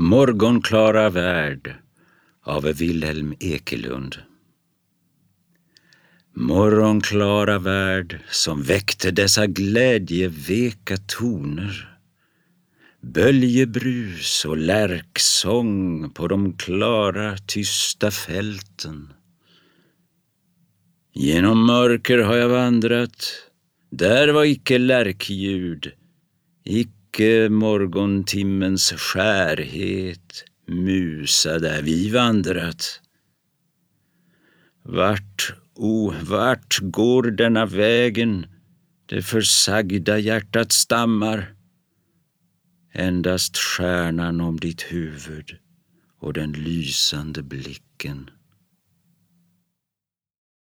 Morgonklara värld av Wilhelm Ekelund. Morgonklara värld som väckte dessa glädjeveka toner. Böljebrus och lärksång på de klara tysta fälten. Genom mörker har jag vandrat, där var icke lärkljud, icke morgontimmens skärhet musa där vi vandrat. Vart, o, vart går denna vägen det försagda hjärtat stammar? Endast stjärnan om ditt huvud och den lysande blicken.